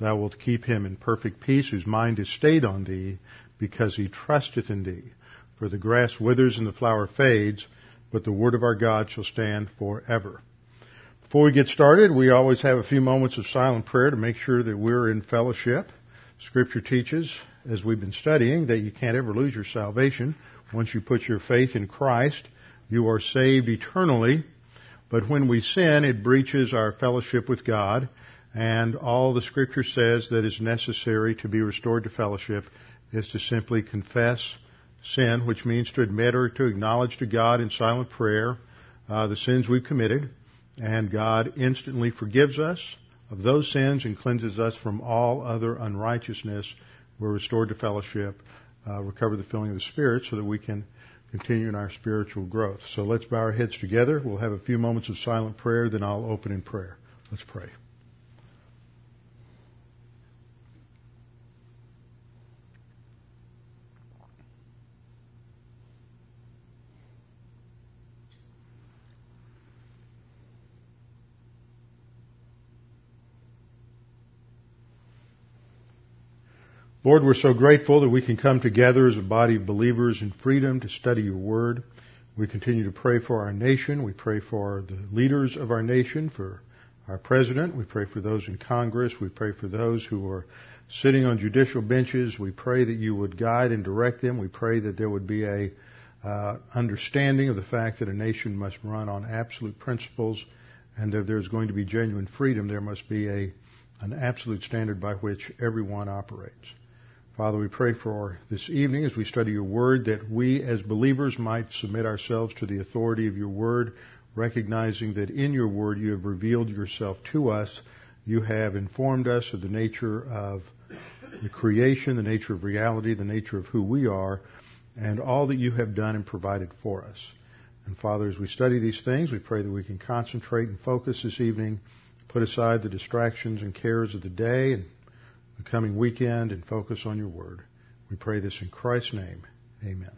Thou wilt keep him in perfect peace whose mind is stayed on thee, because he trusteth in thee. For the grass withers and the flower fades, but the word of our God shall stand forever. Before we get started, we always have a few moments of silent prayer to make sure that we're in fellowship. Scripture teaches, as we've been studying, that you can't ever lose your salvation. Once you put your faith in Christ, you are saved eternally. But when we sin, it breaches our fellowship with God, and all the Scripture says that is necessary to be restored to fellowship is to simply confess sin, which means to admit or to acknowledge to God in silent prayer uh, the sins we've committed, and God instantly forgives us of those sins and cleanses us from all other unrighteousness. We're restored to fellowship, uh, recover the filling of the Spirit, so that we can continue in our spiritual growth. So let's bow our heads together. We'll have a few moments of silent prayer, then I'll open in prayer. Let's pray. Lord, we're so grateful that we can come together as a body of believers in freedom to study your word. We continue to pray for our nation. We pray for the leaders of our nation, for our president. We pray for those in Congress. We pray for those who are sitting on judicial benches. We pray that you would guide and direct them. We pray that there would be a uh, understanding of the fact that a nation must run on absolute principles and that there's going to be genuine freedom. There must be a an absolute standard by which everyone operates. Father, we pray for this evening as we study your word that we as believers might submit ourselves to the authority of your word, recognizing that in your word you have revealed yourself to us. You have informed us of the nature of the creation, the nature of reality, the nature of who we are, and all that you have done and provided for us. And Father, as we study these things, we pray that we can concentrate and focus this evening, put aside the distractions and cares of the day, and the coming weekend and focus on your word. We pray this in Christ's name. Amen.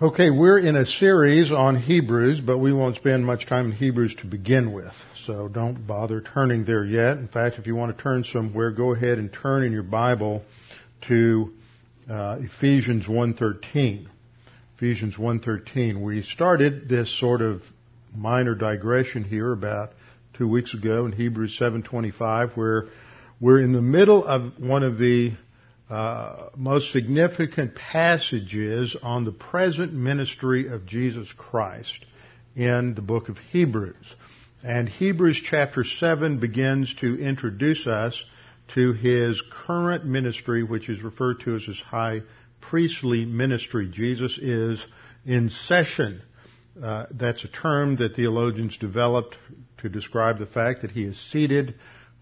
Okay, we're in a series on Hebrews, but we won't spend much time in Hebrews to begin with. So don't bother turning there yet. In fact, if you want to turn somewhere, go ahead and turn in your Bible to uh, Ephesians 1.13. Ephesians 1.13. We started this sort of minor digression here about two weeks ago in Hebrews 7.25 where we're in the middle of one of the uh, most significant passages on the present ministry of Jesus Christ in the book of Hebrews. And Hebrews chapter 7 begins to introduce us to his current ministry, which is referred to as his high priestly ministry. Jesus is in session. Uh, that's a term that theologians developed to describe the fact that he is seated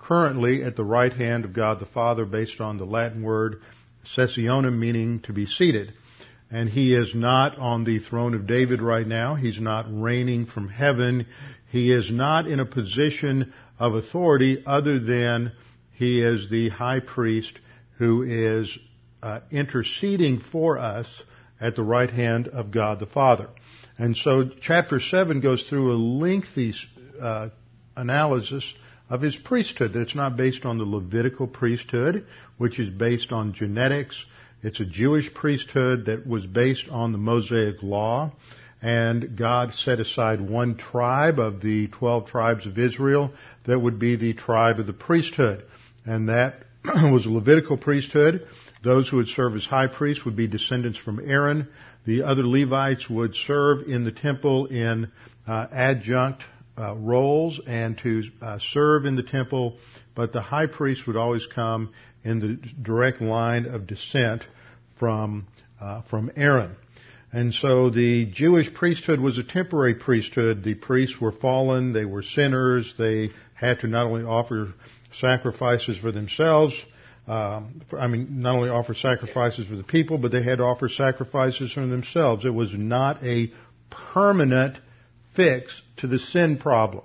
currently at the right hand of God the Father based on the Latin word sessionem meaning to be seated. And he is not on the throne of David right now. He's not reigning from heaven. He is not in a position of authority other than he is the high priest who is uh, interceding for us at the right hand of God the Father. And so chapter 7 goes through a lengthy uh, analysis of his priesthood. That it's not based on the Levitical priesthood, which is based on genetics. It's a Jewish priesthood that was based on the Mosaic law. And God set aside one tribe of the 12 tribes of Israel that would be the tribe of the priesthood. And that was a Levitical priesthood. Those who would serve as high priests would be descendants from Aaron. The other Levites would serve in the temple in uh, adjunct uh, roles and to uh, serve in the temple, but the high priest would always come in the direct line of descent from uh, from Aaron. And so the Jewish priesthood was a temporary priesthood. The priests were fallen, they were sinners, they had to not only offer sacrifices for themselves, for, I mean, not only offer sacrifices for the people, but they had to offer sacrifices for themselves. It was not a permanent fix to the sin problem,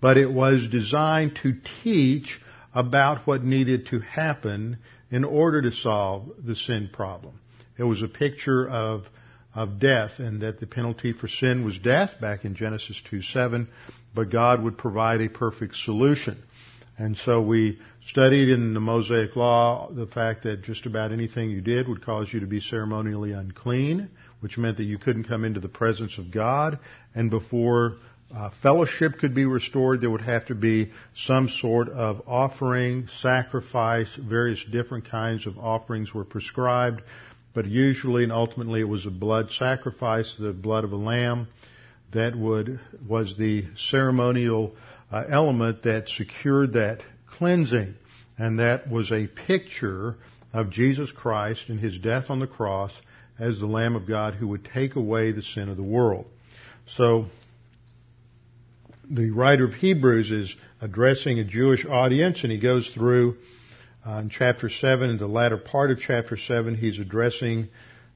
but it was designed to teach about what needed to happen in order to solve the sin problem. It was a picture of of death and that the penalty for sin was death back in Genesis 2 7, but God would provide a perfect solution. And so we studied in the Mosaic Law the fact that just about anything you did would cause you to be ceremonially unclean, which meant that you couldn't come into the presence of God. And before uh, fellowship could be restored, there would have to be some sort of offering, sacrifice, various different kinds of offerings were prescribed. But usually and ultimately it was a blood sacrifice, the blood of a lamb that would, was the ceremonial uh, element that secured that cleansing. And that was a picture of Jesus Christ and his death on the cross as the Lamb of God who would take away the sin of the world. So, the writer of Hebrews is addressing a Jewish audience and he goes through uh, in chapter 7, in the latter part of chapter 7, he's addressing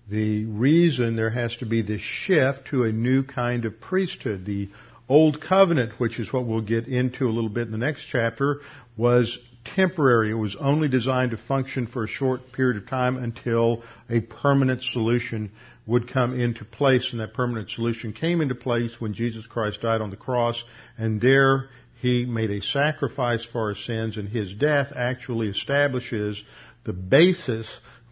the reason there has to be this shift to a new kind of priesthood. The Old Covenant, which is what we'll get into a little bit in the next chapter, was temporary. It was only designed to function for a short period of time until a permanent solution would come into place. And that permanent solution came into place when Jesus Christ died on the cross. And there he made a sacrifice for our sins and his death actually establishes the basis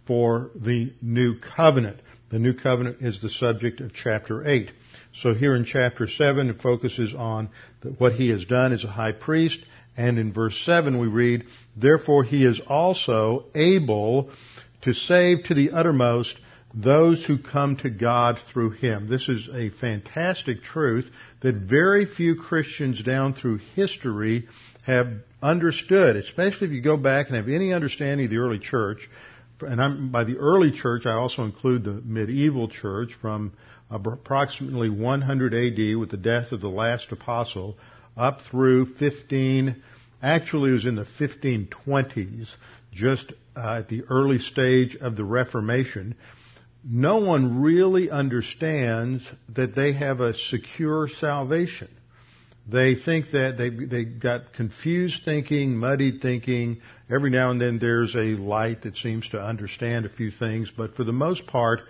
for the new covenant. The new covenant is the subject of chapter 8. So here in chapter 7, it focuses on what he has done as a high priest. And in verse 7 we read, Therefore he is also able to save to the uttermost those who come to God through him. This is a fantastic truth that very few Christians down through history have understood, especially if you go back and have any understanding of the early church. And I'm, by the early church, I also include the medieval church from approximately 100 AD with the death of the last apostle up through 15, actually it was in the 1520s, just uh, at the early stage of the Reformation. No one really understands that they have a secure salvation. They think that they they got confused thinking, muddied thinking. Every now and then there's a light that seems to understand a few things, but for the most part,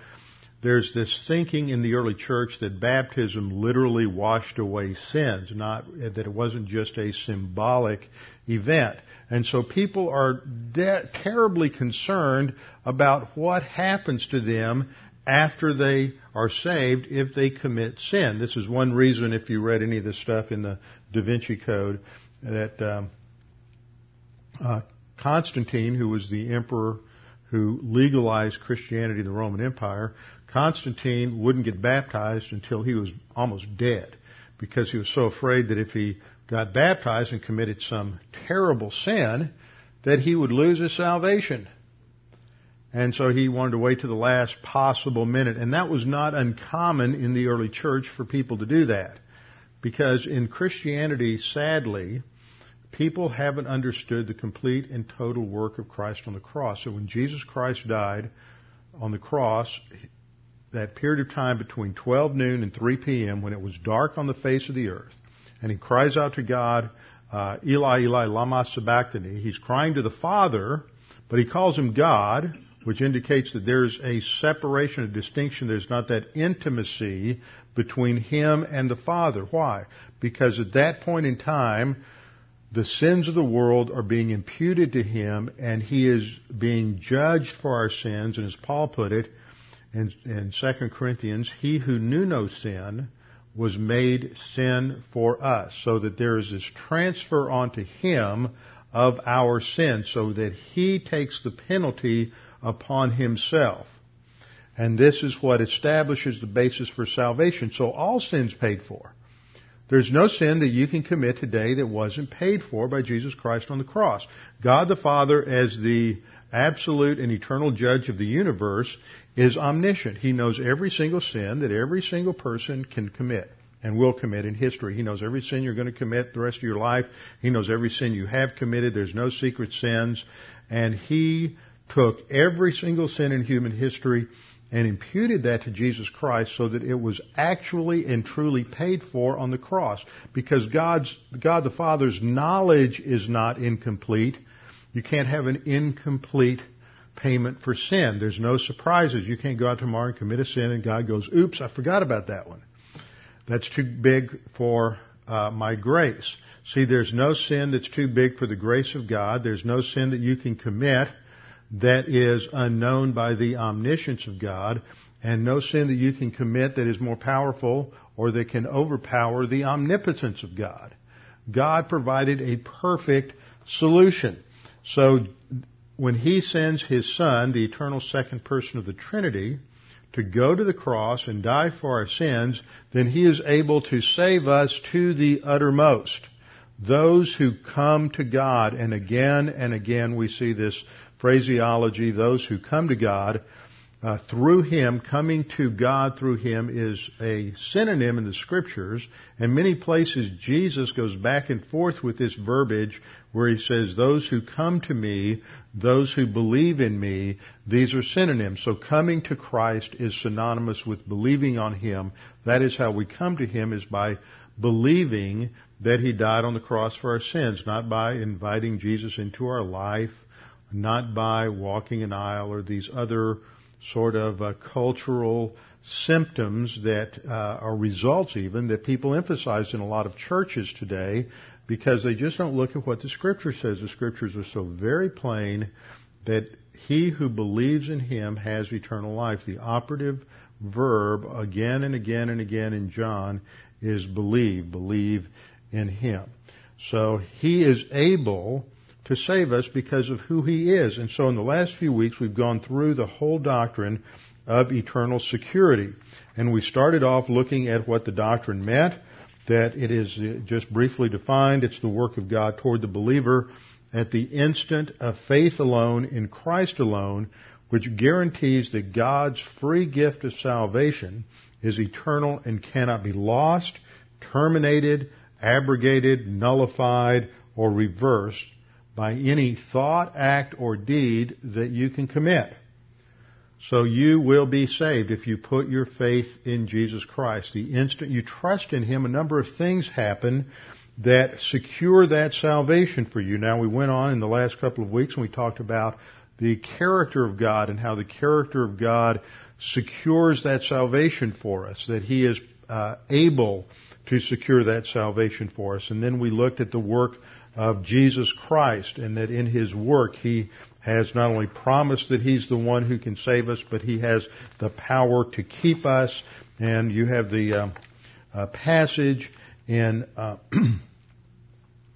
there's this thinking in the early church that baptism literally washed away sins, not that it wasn't just a symbolic event. And so people are de- terribly concerned about what happens to them after they are saved if they commit sin. This is one reason, if you read any of the stuff in the Da Vinci Code, that um, uh, Constantine, who was the emperor who legalized Christianity in the Roman Empire, Constantine wouldn't get baptized until he was almost dead because he was so afraid that if he got baptized and committed some terrible sin, that he would lose his salvation. And so he wanted to wait to the last possible minute. And that was not uncommon in the early church for people to do that. Because in Christianity, sadly, people haven't understood the complete and total work of Christ on the cross. So when Jesus Christ died on the cross, that period of time between 12 noon and 3 p.m. when it was dark on the face of the earth, and he cries out to God, uh, Eli, Eli, lama sabachthani. He's crying to the Father, but he calls him God, which indicates that there's a separation, a distinction. There's not that intimacy between him and the Father. Why? Because at that point in time, the sins of the world are being imputed to him, and he is being judged for our sins. And as Paul put it in, in 2 Corinthians, he who knew no sin was made sin for us, so that there is this transfer onto him of our sin so that He takes the penalty upon Himself. And this is what establishes the basis for salvation. So all sin's paid for. There's no sin that you can commit today that wasn't paid for by Jesus Christ on the cross. God the Father, as the absolute and eternal judge of the universe, is omniscient. He knows every single sin that every single person can commit and will commit in history. He knows every sin you're going to commit the rest of your life. He knows every sin you have committed. There's no secret sins. And He took every single sin in human history and imputed that to Jesus Christ so that it was actually and truly paid for on the cross. Because God's, God the Father's knowledge is not incomplete. You can't have an incomplete payment for sin. There's no surprises. You can't go out tomorrow and commit a sin and God goes, oops, I forgot about that one. That's too big for uh, my grace. See, there's no sin that's too big for the grace of God. There's no sin that you can commit that is unknown by the omniscience of God, and no sin that you can commit that is more powerful or that can overpower the omnipotence of God. God provided a perfect solution. So when He sends His Son, the eternal second person of the Trinity, to go to the cross and die for our sins, then He is able to save us to the uttermost. Those who come to God, and again and again we see this phraseology, those who come to God uh, through Him, coming to God through Him is a synonym in the Scriptures. And many places Jesus goes back and forth with this verbiage where He says, those who come to me, those who believe in me, these are synonyms. So coming to Christ is synonymous with believing on Him. That is how we come to Him is by believing that He died on the cross for our sins, not by inviting Jesus into our life, not by walking an aisle or these other sort of uh, cultural symptoms that uh, are results even that people emphasize in a lot of churches today because they just don't look at what the scripture says. The scriptures are so very plain that he who believes in him has eternal life. The operative verb again and again and again in John is believe, believe in him. So he is able to save us because of who He is. And so in the last few weeks, we've gone through the whole doctrine of eternal security. And we started off looking at what the doctrine meant, that it is just briefly defined, it's the work of God toward the believer at the instant of faith alone in Christ alone, which guarantees that God's free gift of salvation is eternal and cannot be lost, terminated, abrogated, nullified, or reversed by any thought, act, or deed that you can commit. So you will be saved if you put your faith in Jesus Christ. The instant you trust in Him, a number of things happen that secure that salvation for you. Now we went on in the last couple of weeks and we talked about the character of God and how the character of God secures that salvation for us, that He is uh, able to secure that salvation for us. And then we looked at the work of Jesus Christ and that in His work He has not only promised that He's the one who can save us, but He has the power to keep us. And you have the uh, uh, passage in uh,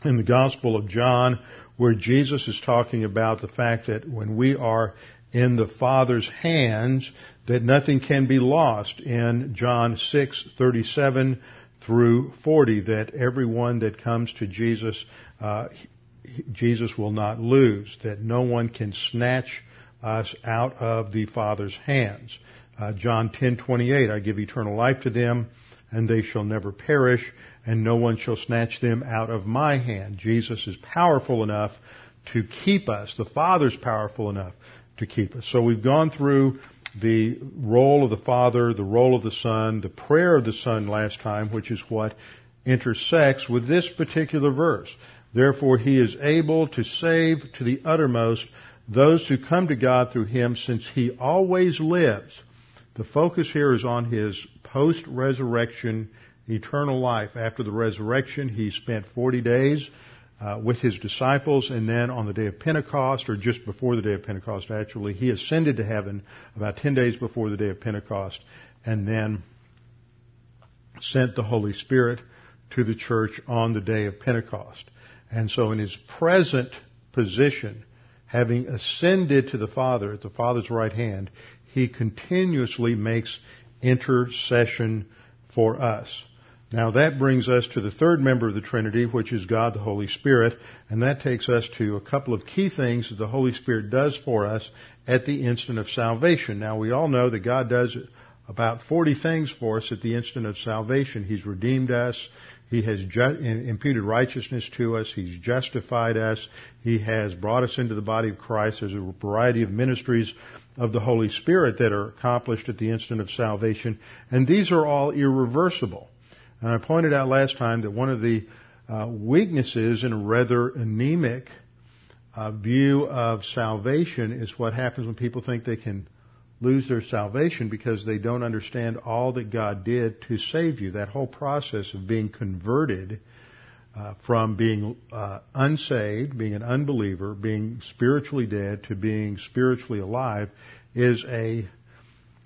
in the Gospel of John where Jesus is talking about the fact that when we are in the Father's hands, that nothing can be lost. In John six thirty seven through 40 that everyone that comes to Jesus uh, Jesus will not lose, that no one can snatch us out of the Father's hands. Uh, John 10:28, I give eternal life to them, and they shall never perish, and no one shall snatch them out of my hand. Jesus is powerful enough to keep us. The Father's powerful enough to keep us. So we've gone through the role of the Father, the role of the Son, the prayer of the Son last time, which is what intersects with this particular verse. Therefore he is able to save to the uttermost those who come to God through him since he always lives. The focus here is on his post-resurrection eternal life. After the resurrection, he spent 40 days uh, with his disciples, and then on the day of Pentecost, or just before the day of Pentecost, actually, he ascended to heaven about 10 days before the day of Pentecost, and then sent the Holy Spirit to the church on the day of Pentecost. And so in his present position, having ascended to the Father at the Father's right hand, he continuously makes intercession for us. Now that brings us to the third member of the Trinity, which is God the Holy Spirit, and that takes us to a couple of key things that the Holy Spirit does for us at the instant of salvation. Now we all know that God does about 40 things for us at the instant of salvation. He's redeemed us. He has ju- imputed righteousness to us. He's justified us. He has brought us into the body of Christ. There's a variety of ministries of the Holy Spirit that are accomplished at the instant of salvation. And these are all irreversible. And I pointed out last time that one of the uh, weaknesses in a rather anemic uh, view of salvation is what happens when people think they can lose their salvation because they don't understand all that God did to save you. That whole process of being converted uh, from being uh, unsaved, being an unbeliever, being spiritually dead to being spiritually alive is a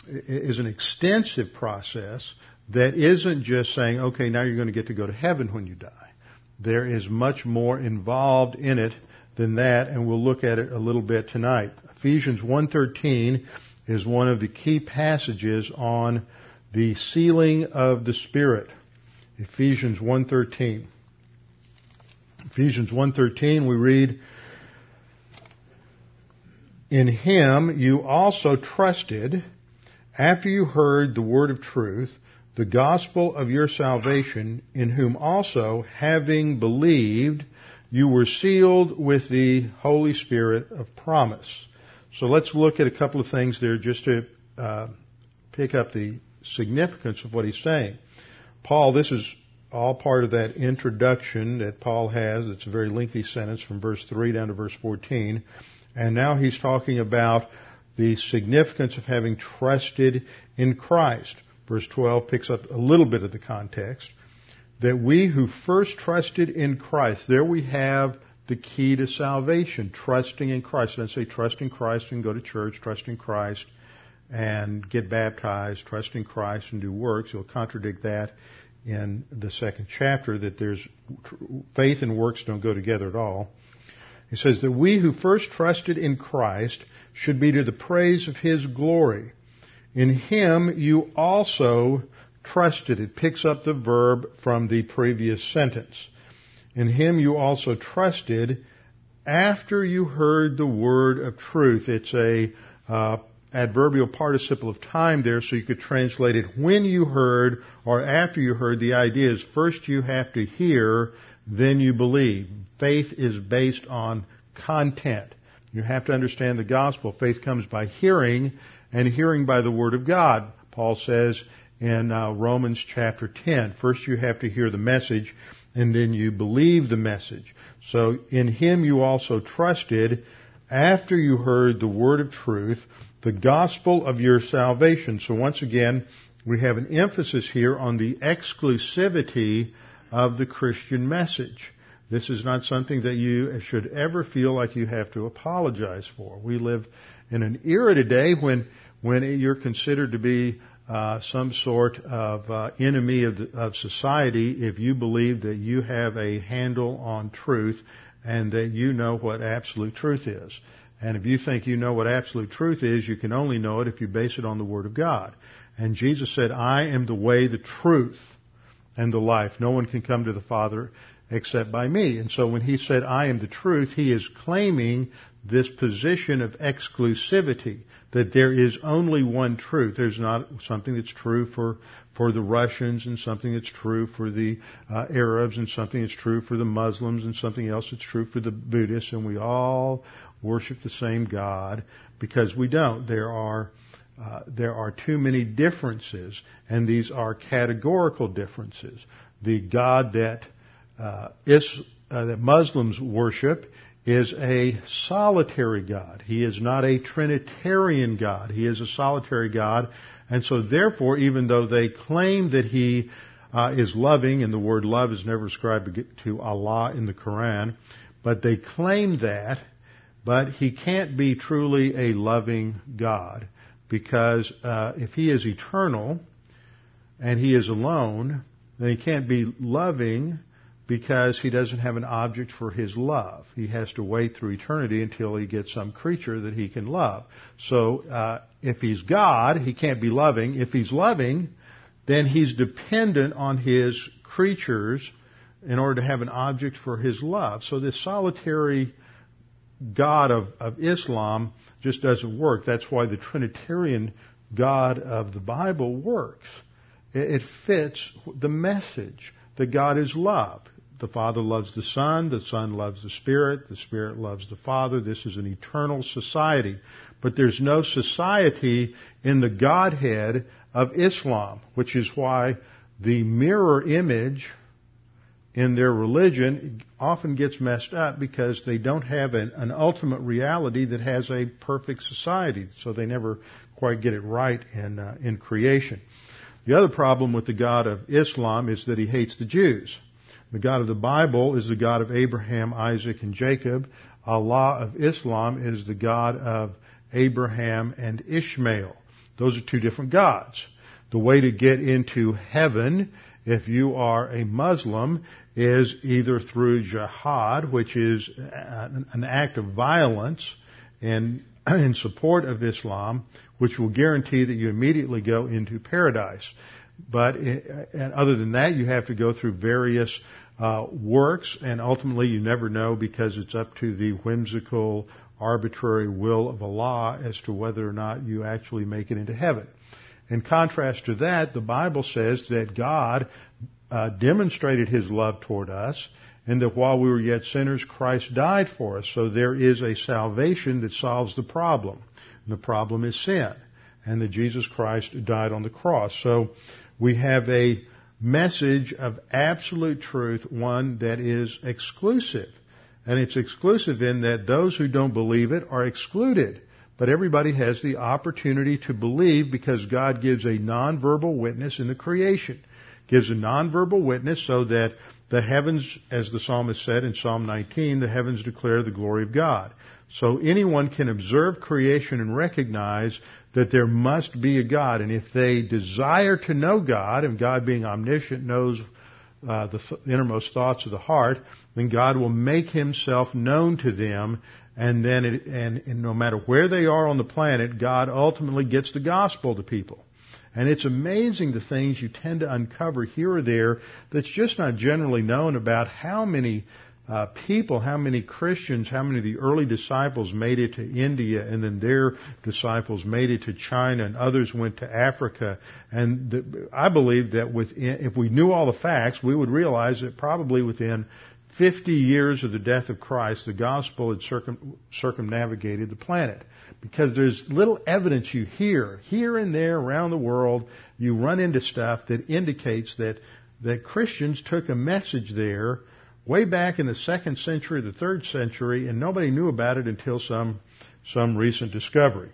is an extensive process that isn't just saying, okay, now you're going to get to go to heaven when you die. There is much more involved in it than that, and we'll look at it a little bit tonight. Ephesians 1.13 is one of the key passages on the sealing of the Spirit. Ephesians 1.13. Ephesians 1.13 we read, In Him you also trusted after you heard the word of truth, the gospel of your salvation, in whom also, having believed, you were sealed with the Holy Spirit of promise so let's look at a couple of things there just to uh, pick up the significance of what he's saying. Paul, this is all part of that introduction that Paul has. It's a very lengthy sentence from verse 3 down to verse 14. And now he's talking about the significance of having trusted in Christ. Verse 12 picks up a little bit of the context. That we who first trusted in Christ, there we have the key to salvation, trusting in Christ. Let's say trust in Christ and go to church, trust in Christ and get baptized, trust in Christ and do works. He'll contradict that in the second chapter that there's faith and works don't go together at all. He says that we who first trusted in Christ should be to the praise of His glory. In Him you also trusted. It picks up the verb from the previous sentence. In him you also trusted after you heard the word of truth. It's a uh, adverbial participle of time there, so you could translate it when you heard or after you heard. The idea is first you have to hear, then you believe. Faith is based on content. You have to understand the gospel. Faith comes by hearing, and hearing by the word of God. Paul says in uh, Romans chapter 10. First you have to hear the message, and then you believe the message. So in him you also trusted after you heard the word of truth, the gospel of your salvation. So once again, we have an emphasis here on the exclusivity of the Christian message. This is not something that you should ever feel like you have to apologize for. We live in an era today when, when you're considered to be uh, some sort of uh, enemy of, the, of society if you believe that you have a handle on truth and that you know what absolute truth is. And if you think you know what absolute truth is, you can only know it if you base it on the Word of God. And Jesus said, I am the way, the truth, and the life. No one can come to the Father except by me. And so when he said, I am the truth, he is claiming this position of exclusivity, that there is only one truth. There's not something that's true for, for the Russians and something that's true for the uh, Arabs and something that's true for the Muslims and something else that's true for the Buddhists and we all worship the same God because we don't. There are uh, there are too many differences, and these are categorical differences. The God that uh, is, uh, that Muslims worship is a solitary God. He is not a Trinitarian God. He is a solitary God. And so therefore, even though they claim that He uh, is loving, and the word love is never ascribed to Allah in the Quran, but they claim that, but He can't be truly a loving God because uh, if He is eternal and He is alone, then He can't be loving because he doesn't have an object for his love. He has to wait through eternity until he gets some creature that he can love. So uh, if he's God, he can't be loving. If he's loving, then he's dependent on his creatures in order to have an object for his love. So this solitary God of, of Islam just doesn't work. That's why the Trinitarian God of the Bible works. It, it fits the message that God is love. The Father loves the Son, the Son loves the Spirit, the Spirit loves the Father. This is an eternal society. But there's no society in the Godhead of Islam, which is why the mirror image in their religion often gets messed up because they don't have an, an, ultimate reality that has a perfect society, so they never quite get it right in uh, in creation. The other problem with the God of Islam is that he hates the Jews. The God of the Bible is the God of Abraham, Isaac, and Jacob. Allah of Islam is the God of Abraham and Ishmael. Those are two different gods. The way to get into heaven, if you are a Muslim, is either through jihad, which is an act of violence in, in support of Islam, which will guarantee that you immediately go into paradise. But and other than that, you have to go through various uh, works, and ultimately you never know because it's up to the whimsical, arbitrary will of Allah as to whether or not you actually make it into heaven. In contrast to that, the Bible says that God uh, demonstrated His love toward us, and that while we were yet sinners, Christ died for us. So there is a salvation that solves the problem. And the problem is sin, and that Jesus Christ died on the cross. So we have a message of absolute truth, one that is exclusive. And it's exclusive in that those who don't believe it are excluded. But everybody has the opportunity to believe because God gives a nonverbal witness in the creation. Gives a nonverbal witness so that the heavens, as the psalmist said in Psalm 19, the heavens declare the glory of God. So anyone can observe creation and recognize that there must be a God. And if they desire to know God, and God being omniscient knows uh, the th- innermost thoughts of the heart, then God will make Himself known to them. And then, it, and, and no matter where they are on the planet, God ultimately gets the gospel to people. And it's amazing the things you tend to uncover here or there that's just not generally known about how many uh, people, how many Christians, how many of the early disciples made it to India, and then their disciples made it to China, and others went to Africa. And the, I believe that within, if we knew all the facts, we would realize that probably within 50 years of the death of Christ, the gospel had circum, circumnavigated the planet. Because there's little evidence you hear here and there around the world, you run into stuff that indicates that that Christians took a message there way back in the second century, the third century, and nobody knew about it until some, some recent discovery.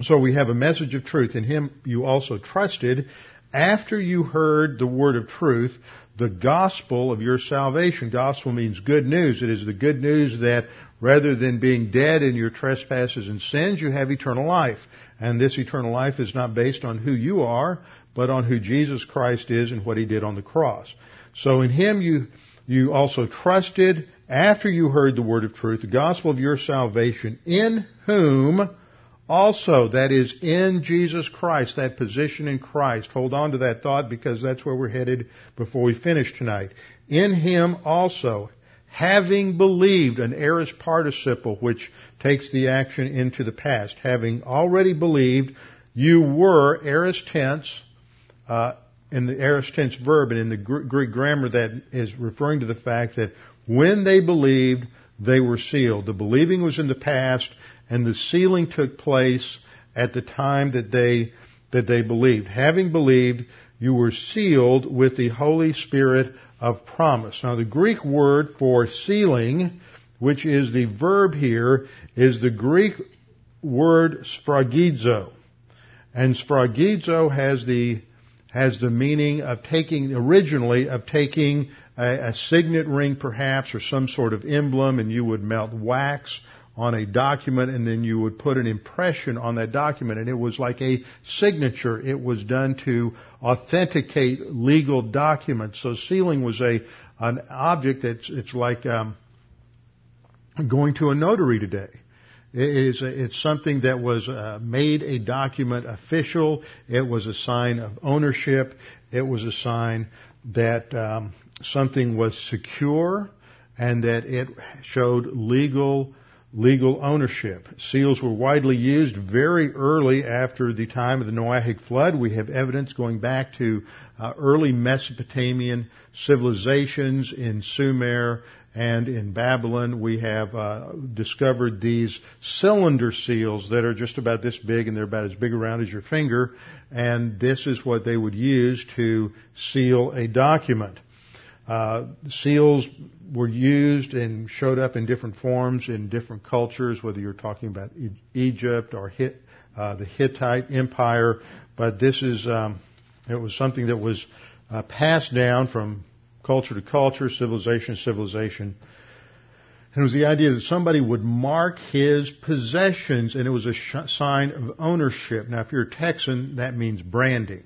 So we have a message of truth. In Him you also trusted after you heard the word of truth, the gospel of your salvation. Gospel means good news. It is the good news that rather than being dead in your trespasses and sins, you have eternal life. And this eternal life is not based on who you are, but on who Jesus Christ is and what He did on the cross. So in Him you, you also trusted after you heard the word of truth, the gospel of your salvation, in whom also, that is in Jesus Christ, that position in Christ. Hold on to that thought because that's where we're headed before we finish tonight. In Him also, having believed, an aorist participle which takes the action into the past, having already believed, you were aorist tense, uh, in the aorist tense verb and in the Greek grammar that is referring to the fact that when they believed, they were sealed. The believing was in the past and the sealing took place at the time that they, that they believed. Having believed, you were sealed with the Holy Spirit of promise. Now the Greek word for sealing, which is the verb here, is the Greek word sphragizo. And sphragizo has the has the meaning of taking, originally, of taking a, a, signet ring perhaps or some sort of emblem and you would melt wax on a document and then you would put an impression on that document and it was like a signature. It was done to authenticate legal documents. So sealing was a, an object that's it's like um, going to a notary today. It is it's something that was uh, made a document official. It was a sign of ownership. It was a sign that um, something was secure and that it showed legal legal ownership. Seals were widely used very early after the time of the Noahic flood. We have evidence going back to uh, early Mesopotamian civilizations in Sumer and in Babylon. We have uh, discovered these cylinder seals that are just about this big and they're about as big around as your finger. And this is what they would use to seal a document. Uh, seals were used and showed up in different forms in different cultures, whether you're talking about e- Egypt or Hit, uh, the Hittite Empire. But this is um, it was something that was uh, passed down from culture to culture, civilization to civilization. And it was the idea that somebody would mark his possessions, and it was a sh- sign of ownership. Now, if you're a Texan, that means branding.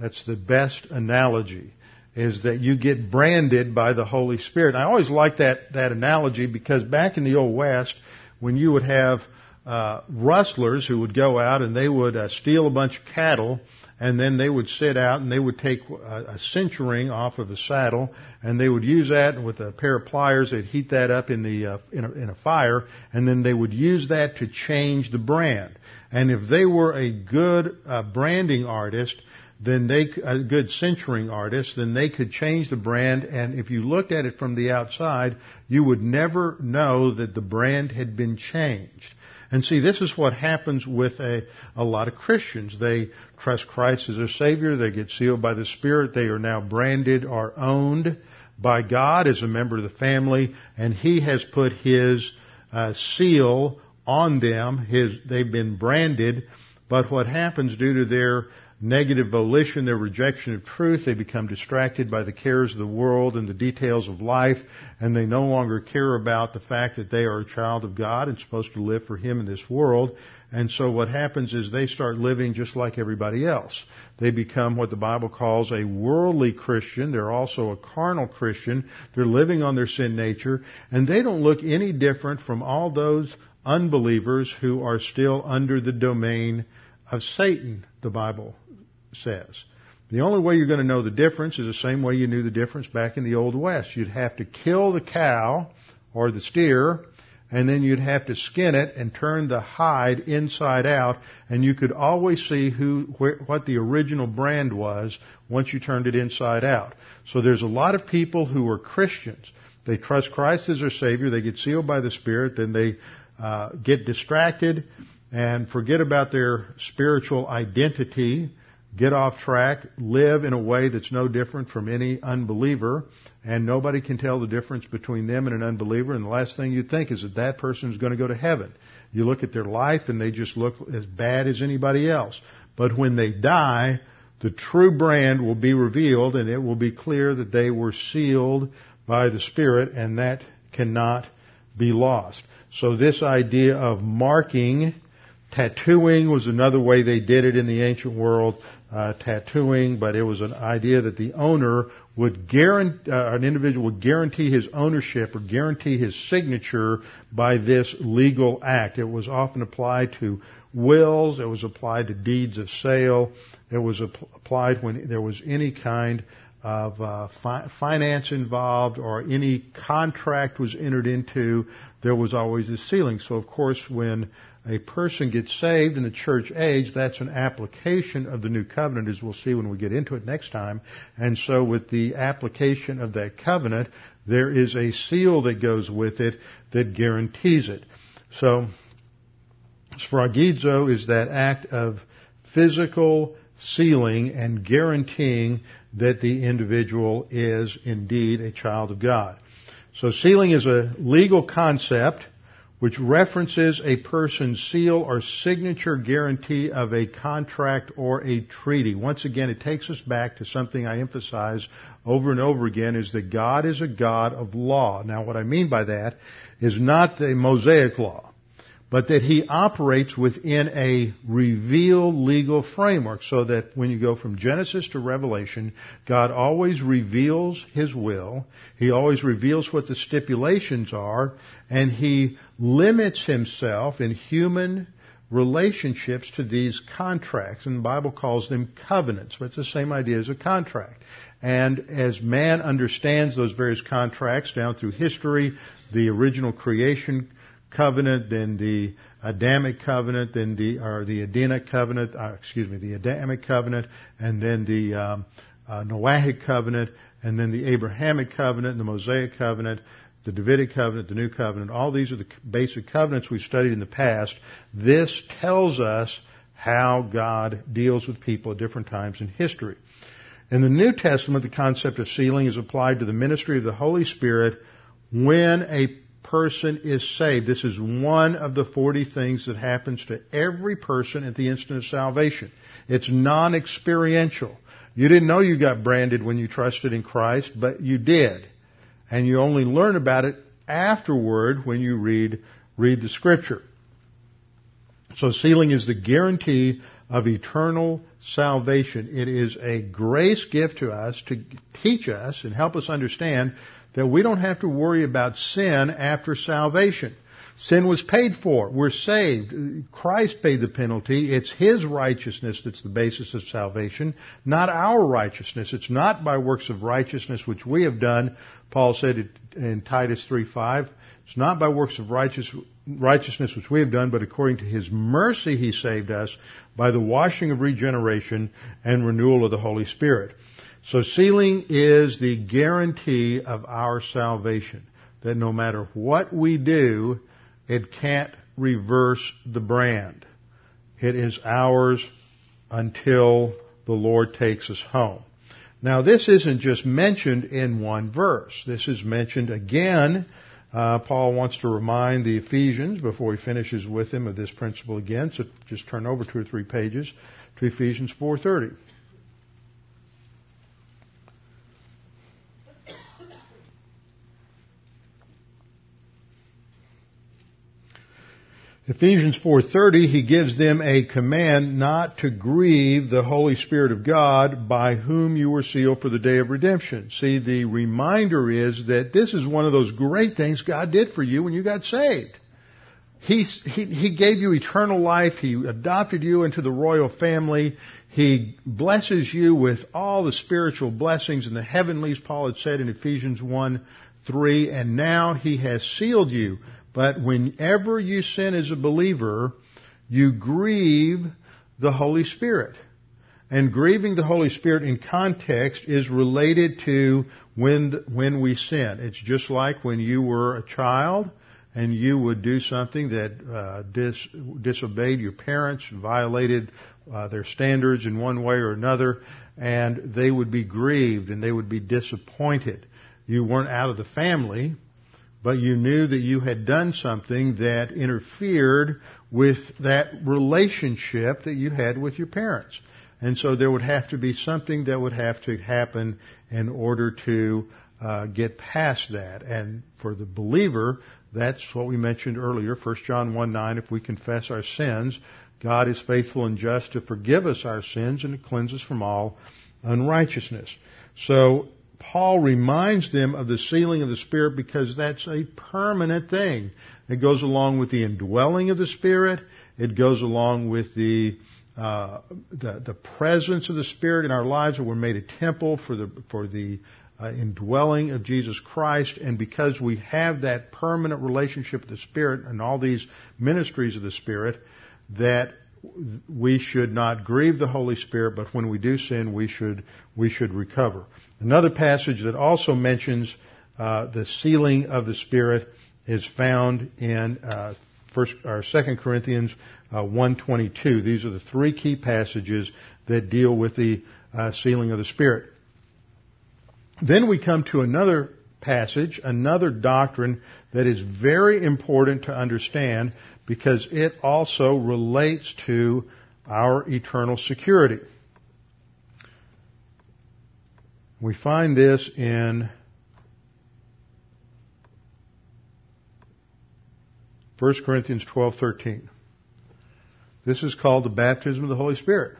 That's the best analogy is that you get branded by the Holy Spirit. And I always like that, that analogy because back in the Old West, when you would have uh, rustlers who would go out and they would uh, steal a bunch of cattle and then they would sit out and they would take a, a ring off of a saddle and they would use that with a pair of pliers. They'd heat that up in the uh, in, a, in a fire and then they would use that to change the brand. And if they were a good uh, branding artist then they, a good cinching artist, then they could change the brand. And if you looked at it from the outside, you would never know that the brand had been changed. And see, this is what happens with a, a lot of Christians. They trust Christ as their Savior, they get sealed by the Spirit, they are now branded or owned by God as a member of the family, and He has put His uh, seal on them. His, they've been branded, but what happens due to their negative volition, their rejection of truth. They become distracted by the cares of the world and the details of life, and they no longer care about the fact that they are a child of God and supposed to live for Him in this world. And so what happens is they start living just like everybody else. They become what the Bible calls a worldly Christian. They're also a carnal Christian. They're living on their sin nature, and they don't look any different from all those unbelievers who are still under the domain of Satan, the Bible says. The only way you're going to know the difference is the same way you knew the difference back in the Old West. You'd have to kill the cow or the steer, and then you'd have to skin it and turn the hide inside out, and you could always see who, where, what the original brand was once you turned it inside out. So there's a lot of people who are Christians. They trust Christ as their Savior. They get sealed by the Spirit. Then they uh, get distracted and forget about their spiritual identity get off track, live in a way that's no different from any unbeliever, and nobody can tell the difference between them and an unbeliever, and the last thing you think is that that person is going to go to heaven. You look at their life and they just look as bad as anybody else. But when they die, the true brand will be revealed and it will be clear that they were sealed by the Spirit and that cannot be lost. So this idea of marking Tattooing was another way they did it in the ancient world uh, tattooing, but it was an idea that the owner would guarantee, uh, an individual would guarantee his ownership or guarantee his signature by this legal act. It was often applied to wills, it was applied to deeds of sale, it was applied when there was any kind of uh, fi- finance involved or any contract was entered into, there was always a sealing. So of course when a person gets saved in the church age, that's an application of the new covenant, as we'll see when we get into it next time. And so with the application of that covenant, there is a seal that goes with it that guarantees it. So, sphragizo is that act of physical sealing and guaranteeing that the individual is indeed a child of God. So sealing is a legal concept which references a person's seal or signature guarantee of a contract or a treaty. Once again, it takes us back to something I emphasize over and over again is that God is a God of law. Now what I mean by that is not the Mosaic law, but that he operates within a revealed legal framework so that when you go from Genesis to Revelation, God always reveals his will. He always reveals what the stipulations are and he limits himself in human relationships to these contracts, and the Bible calls them covenants, but it's the same idea as a contract. And as man understands those various contracts down through history, the original creation covenant, then the Adamic covenant, then the or the Edenic covenant, uh, excuse me, the Adamic covenant, and then the um, uh, Noahic covenant, and then the Abrahamic covenant, the Mosaic covenant, the Davidic covenant, the New covenant. All these are the basic covenants we've studied in the past. This tells us how God deals with people at different times in history. In the New Testament, the concept of sealing is applied to the ministry of the Holy Spirit when a person is saved. This is one of the 40 things that happens to every person at the instant of salvation. It's non-experiential. You didn't know you got branded when you trusted in Christ, but you did. And you only learn about it afterward when you read, read the scripture. So sealing is the guarantee of eternal salvation. It is a grace gift to us to teach us and help us understand that we don't have to worry about sin after salvation. Sin was paid for. We're saved. Christ paid the penalty. It's His righteousness that's the basis of salvation, not our righteousness. It's not by works of righteousness which we have done. Paul said in Titus 3:5, it's not by works of righteous, righteousness which we have done, but according to His mercy He saved us by the washing of regeneration and renewal of the Holy Spirit. So sealing is the guarantee of our salvation. That no matter what we do, it can't reverse the brand. It is ours until the Lord takes us home. Now this isn't just mentioned in one verse. This is mentioned again. Uh, Paul wants to remind the Ephesians before he finishes with them of this principle again. So just turn over two or three pages to Ephesians 4:30. Ephesians 4:30 he gives them a command not to grieve the Holy Spirit of God by whom you were sealed for the day of redemption. See the reminder is that this is one of those great things God did for you when you got saved. He, he, he gave you eternal life. He adopted you into the royal family. He blesses you with all the spiritual blessings and the heavenlies, Paul had said in Ephesians 1, 3, and now He has sealed you but whenever you sin as a believer, you grieve the Holy Spirit. And grieving the Holy Spirit in context is related to when, when we sin. It's just like when you were a child and you would do something that uh, dis, disobeyed your parents, violated uh, their standards in one way or another, and they would be grieved and they would be disappointed. You weren't out of the family, but you knew that you had done something that interfered with that relationship that you had with your parents. And so there would have to be something that would have to happen in order to uh, get past that. And for the believer, that's what we mentioned earlier, 1 John 1 9, if we confess our sins, God is faithful and just to forgive us our sins and to cleanse us from all unrighteousness. So Paul reminds them of the sealing of the Spirit because that's a permanent thing. It goes along with the indwelling of the Spirit. It goes along with the uh, the, the presence of the Spirit in our lives, where we're made a temple for the for the uh, indwelling of Jesus Christ, and because we have that permanent relationship with the Spirit and all these ministries of the Spirit, that we should not grieve the Holy Spirit, but when we do sin, we should we should recover. Another passage that also mentions uh, the sealing of the Spirit is found in uh, first or Second Corinthians uh, 1:22. These are the three key passages that deal with the uh, sealing of the Spirit. Then we come to another passage, another doctrine that is very important to understand because it also relates to our eternal security. We find this in 1 Corinthians 12:13. This is called the baptism of the Holy Spirit.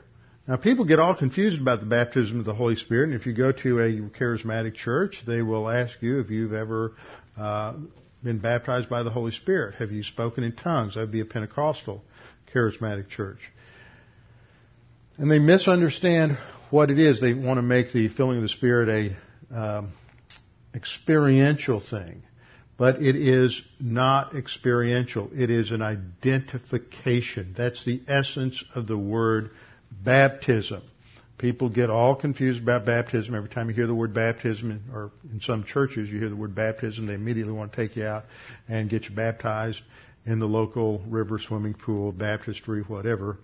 Now people get all confused about the baptism of the Holy Spirit, and if you go to a charismatic church, they will ask you if you've ever uh, been baptized by the Holy Spirit. Have you spoken in tongues? That would be a Pentecostal charismatic church. And they misunderstand what it is. They want to make the filling of the Spirit a um, experiential thing. But it is not experiential. It is an identification. That's the essence of the word baptism. People get all confused about baptism. Every time you hear the word baptism, or in some churches you hear the word baptism, they immediately want to take you out and get you baptized in the local river, swimming pool, baptistry, whatever.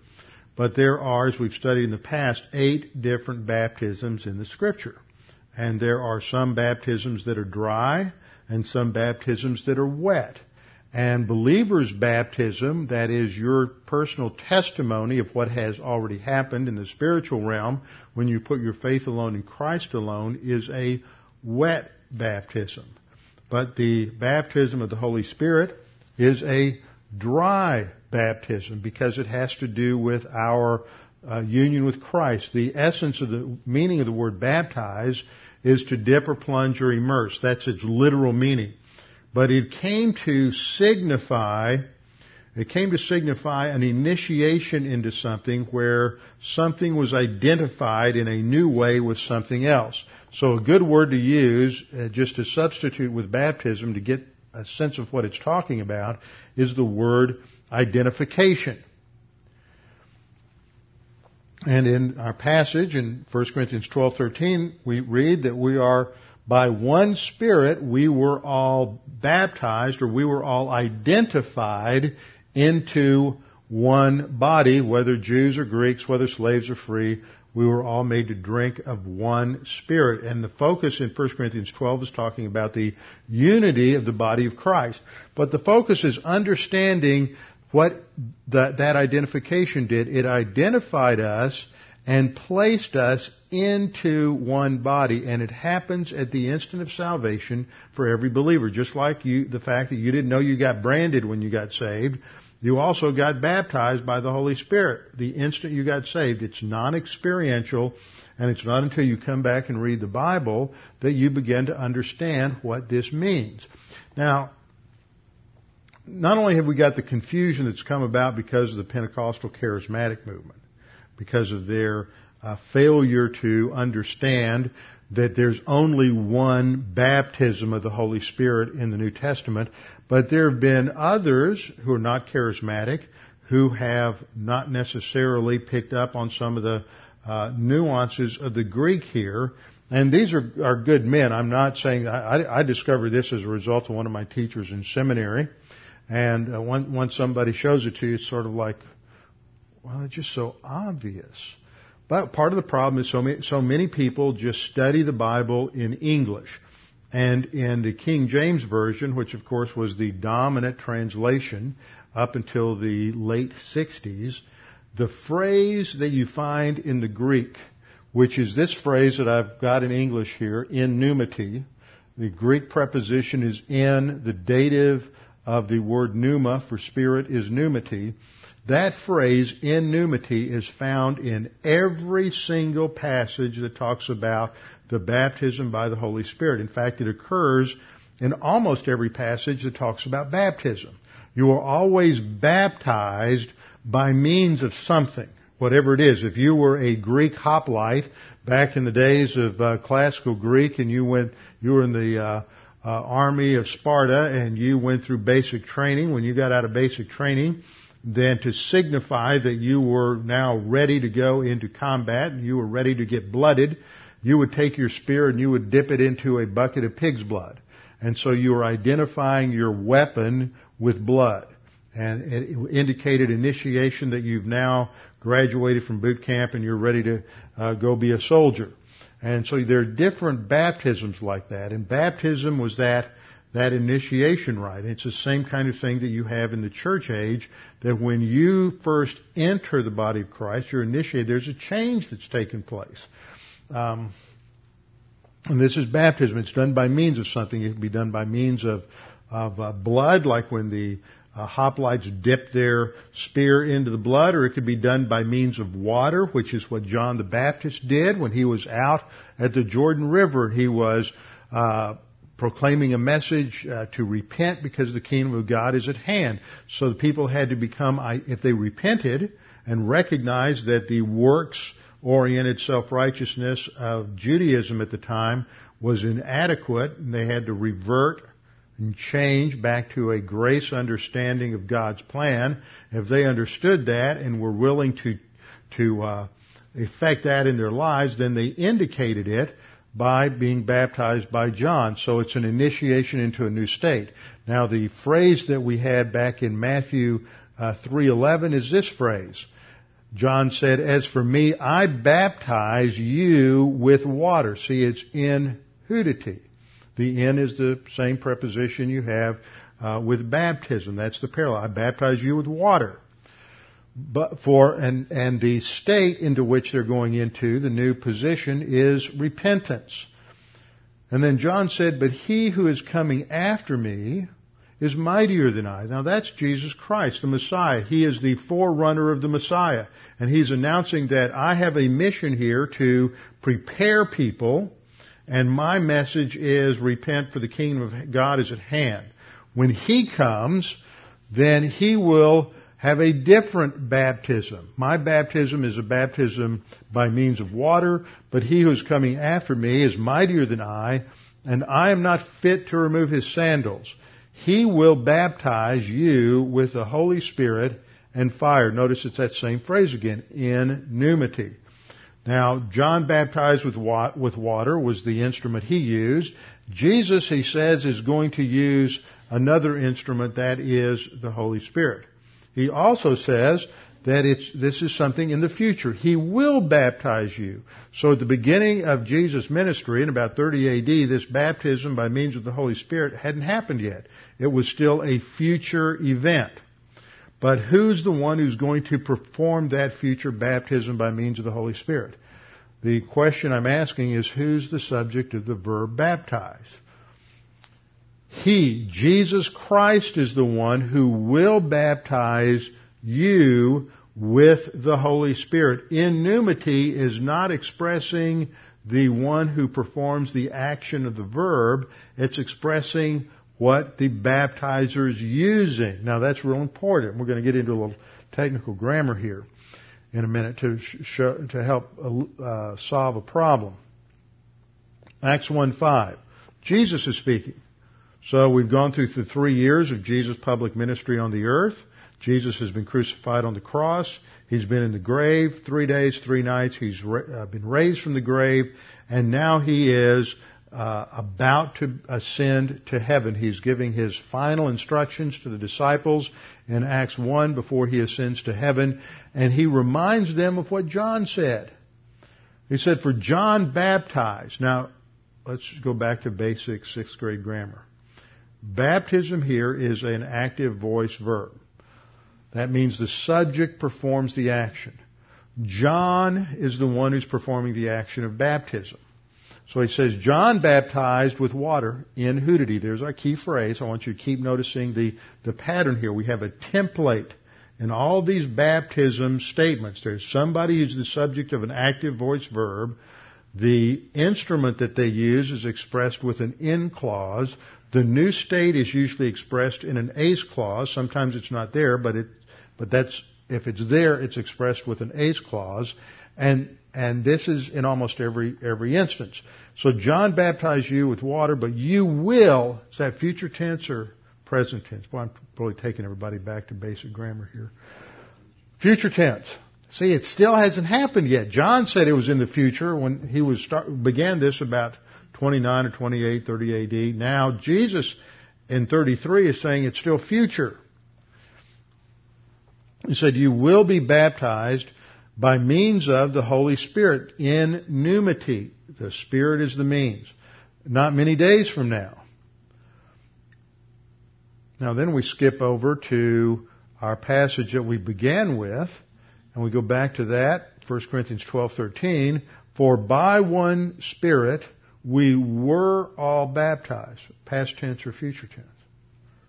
But there are, as we've studied in the past, eight different baptisms in the scripture. And there are some baptisms that are dry and some baptisms that are wet. And believers' baptism, that is your personal testimony of what has already happened in the spiritual realm when you put your faith alone in Christ alone, is a wet baptism. But the baptism of the Holy Spirit is a dry baptism because it has to do with our uh, union with Christ. The essence of the meaning of the word baptize is to dip or plunge or immerse. That's its literal meaning. But it came to signify, it came to signify an initiation into something where something was identified in a new way with something else. So a good word to use, uh, just to substitute with baptism to get a sense of what it's talking about, is the word identification. And in our passage in 1 Corinthians 12:13, we read that we are by one Spirit we were all baptized or we were all identified into one body, whether Jews or Greeks, whether slaves or free, we were all made to drink of one Spirit. And the focus in 1 Corinthians 12 is talking about the unity of the body of Christ. But the focus is understanding what that, that identification did. It identified us and placed us into one body and it happens at the instant of salvation for every believer. Just like you the fact that you didn't know you got branded when you got saved you also got baptized by the Holy Spirit. The instant you got saved it's non-experiential and it's not until you come back and read the Bible that you begin to understand what this means. Now not only have we got the confusion that's come about because of the Pentecostal charismatic movement because of their uh, failure to understand that there's only one baptism of the Holy Spirit in the New Testament, but there have been others who are not charismatic who have not necessarily picked up on some of the uh, nuances of the Greek here. And these are, are good men. I'm not saying, I, I discovered this as a result of one of my teachers in seminary. And uh, when, once somebody shows it to you, it's sort of like, well, it's just so obvious. But part of the problem is so many, so many people just study the Bible in English. And in the King James Version, which of course was the dominant translation up until the late 60s, the phrase that you find in the Greek, which is this phrase that I've got in English here, in pneumati, the Greek preposition is in, the dative of the word pneuma for spirit is pneumati, that phrase, in pneumati, is found in every single passage that talks about the baptism by the Holy Spirit. In fact, it occurs in almost every passage that talks about baptism. You are always baptized by means of something, whatever it is. If you were a Greek hoplite back in the days of uh, classical Greek and you went, you were in the uh, uh, army of Sparta and you went through basic training, when you got out of basic training, then to signify that you were now ready to go into combat and you were ready to get blooded, you would take your spear and you would dip it into a bucket of pig's blood. And so you were identifying your weapon with blood. And it indicated initiation that you've now graduated from boot camp and you're ready to uh, go be a soldier. And so there are different baptisms like that. And baptism was that that initiation rite. It's the same kind of thing that you have in the church age, that when you first enter the body of Christ, you're initiated, there's a change that's taken place. Um, and this is baptism. It's done by means of something. It can be done by means of, of uh, blood, like when the uh, hoplites dip their spear into the blood, or it could be done by means of water, which is what John the Baptist did when he was out at the Jordan River. He was uh, proclaiming a message uh, to repent because the kingdom of God is at hand. So the people had to become, if they repented and recognized that the works oriented self-righteousness of Judaism at the time was inadequate and they had to revert and change back to a grace understanding of God's plan. If they understood that and were willing to to uh, effect that in their lives, then they indicated it by being baptized by John. So it's an initiation into a new state. Now the phrase that we had back in Matthew uh, 3:11 is this phrase. John said, "As for me, I baptize you with water." See, it's in hudati. The in is the same preposition you have uh, with baptism. That's the parallel. I baptize you with water. But for and and the state into which they're going into, the new position is repentance. And then John said, "But he who is coming after me is mightier than I." Now that's Jesus Christ, the Messiah. He is the forerunner of the Messiah, and he's announcing that I have a mission here to prepare people and my message is repent for the kingdom of God is at hand. When He comes, then He will have a different baptism. My baptism is a baptism by means of water, but He who is coming after me is mightier than I, and I am not fit to remove His sandals. He will baptize you with the Holy Spirit and fire. Notice it's that same phrase again, in pneumati. Now, John baptized with water was the instrument he used. Jesus, he says, is going to use another instrument that is the Holy Spirit. He also says that it's, this is something in the future. He will baptize you. So at the beginning of Jesus' ministry in about 30 AD, this baptism by means of the Holy Spirit hadn't happened yet. It was still a future event. But who's the one who's going to perform that future baptism by means of the Holy Spirit? The question I'm asking is who's the subject of the verb baptize? He, Jesus Christ, is the one who will baptize you with the Holy Spirit. In pneumati is not expressing the one who performs the action of the verb. It's expressing what the baptizer is using. Now that's real important. We're going to get into a little technical grammar here in a minute to show, to help uh, solve a problem. Acts 1:5. Jesus is speaking. So we've gone through the three years of Jesus' public ministry on the earth. Jesus has been crucified on the cross. He's been in the grave three days, three nights. He's uh, been raised from the grave, and now he is uh, about to ascend to heaven. He's giving his final instructions to the disciples in Acts 1 before he ascends to heaven, and he reminds them of what John said. He said, For John baptized. Now, let's go back to basic sixth grade grammar. Baptism here is an active voice verb. That means the subject performs the action. John is the one who's performing the action of baptism. So he says, John baptized with water in hudati. There's our key phrase. I want you to keep noticing the, the pattern here. We have a template in all these baptism statements. There's somebody who's the subject of an active voice verb. The instrument that they use is expressed with an in clause. The new state is usually expressed in an eis clause. Sometimes it's not there, but it, but that's, if it's there, it's expressed with an eis clause. And and this is in almost every, every instance. So John baptized you with water, but you will, is that future tense or present tense? Well, I'm really taking everybody back to basic grammar here. Future tense. See, it still hasn't happened yet. John said it was in the future when he was start, began this about 29 or 28, 30 AD. Now Jesus in 33 is saying it's still future. He said, you will be baptized by means of the Holy Spirit in pneumati. The Spirit is the means. Not many days from now. Now then we skip over to our passage that we began with, and we go back to that, 1 Corinthians 12:13, for by one spirit we were all baptized, past tense or future tense.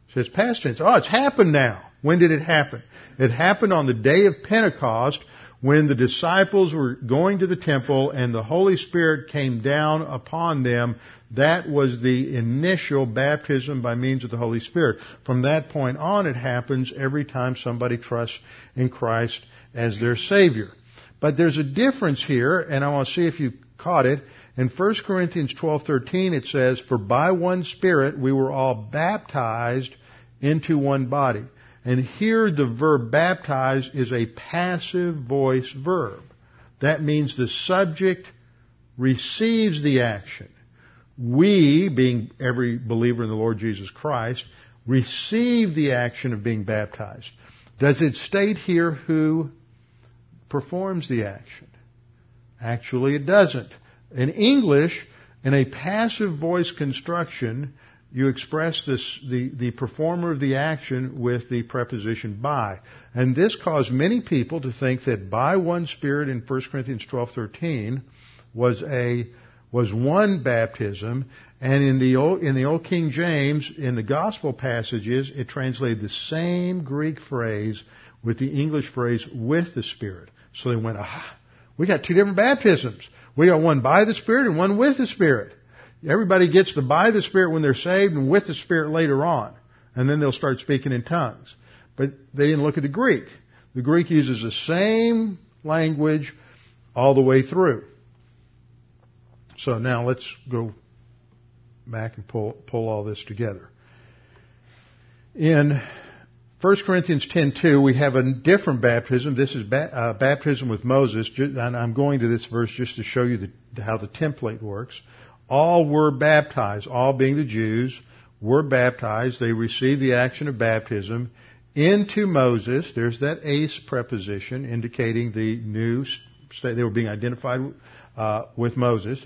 It says past tense. Oh, it's happened now. When did it happen? It happened on the day of Pentecost when the disciples were going to the temple and the Holy Spirit came down upon them. That was the initial baptism by means of the Holy Spirit. From that point on, it happens every time somebody trusts in Christ as their Savior. But there's a difference here, and I want to see if you caught it. In 1 Corinthians 12:13 it says, "For by one spirit we were all baptized into one body." And here the verb baptize is a passive voice verb. That means the subject receives the action. We, being every believer in the Lord Jesus Christ, receive the action of being baptized. Does it state here who performs the action? Actually, it doesn't. In English, in a passive voice construction, you express this, the, the performer of the action with the preposition by. And this caused many people to think that by one Spirit in 1 Corinthians 12:13 was a was one baptism, and in the old, in the old King James, in the gospel passages, it translated the same Greek phrase with the English phrase with the Spirit. So they went, ah, we got two different baptisms. We got one by the Spirit and one with the Spirit. Everybody gets the by the Spirit when they're saved and with the Spirit later on. And then they'll start speaking in tongues. But they didn't look at the Greek. The Greek uses the same language all the way through. So now let's go back and pull, pull all this together. In 1 Corinthians 10:2, we have a different baptism. This is ba- uh, baptism with Moses, and I'm going to this verse just to show you the, how the template works all were baptized, all being the Jews, were baptized. They received the action of baptism into Moses. There's that eis preposition indicating the new state. They were being identified uh, with Moses